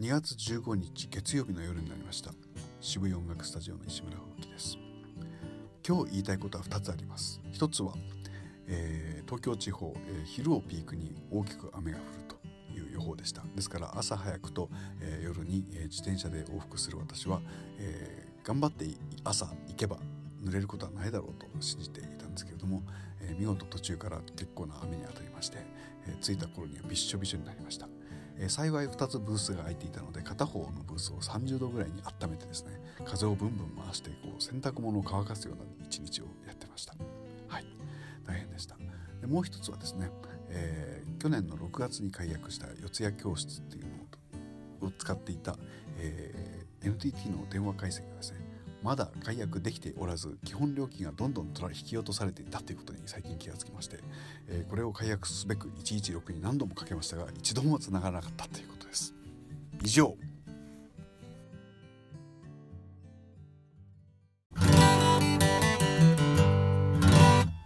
2月15日月曜日の夜になりました。渋谷音楽スタジオの石村吹雪です。今日言いたいことは2つあります。一つは、えー、東京地方、えー、昼をピークに大きく雨が降るという予報でした。ですから朝早くと、えー、夜に、えー、自転車で往復する私は、えー、頑張って朝行けば濡れることはないだろうと信じていたんですけれども、えー、見事途中から結構な雨に当たりまして、えー、着いた頃にはびっしょびしょになりました、えー、幸い2つブースが空いていたので片方のブースを30度ぐらいに温めてですね風をブンブン回してこう洗濯物を乾かすような一日をやってました。はい。大変でした。でもう一つはですね、えー、去年の6月に解約した四谷教室っていうのを使っていた、えー、NTT の電話回線がですねまだ解約できておらず基本料金がどんどん引き落とされていたということに最近気がつきまして、これを解約すべく116に何度もかけましたが一度も繋がらなかったということです。以上。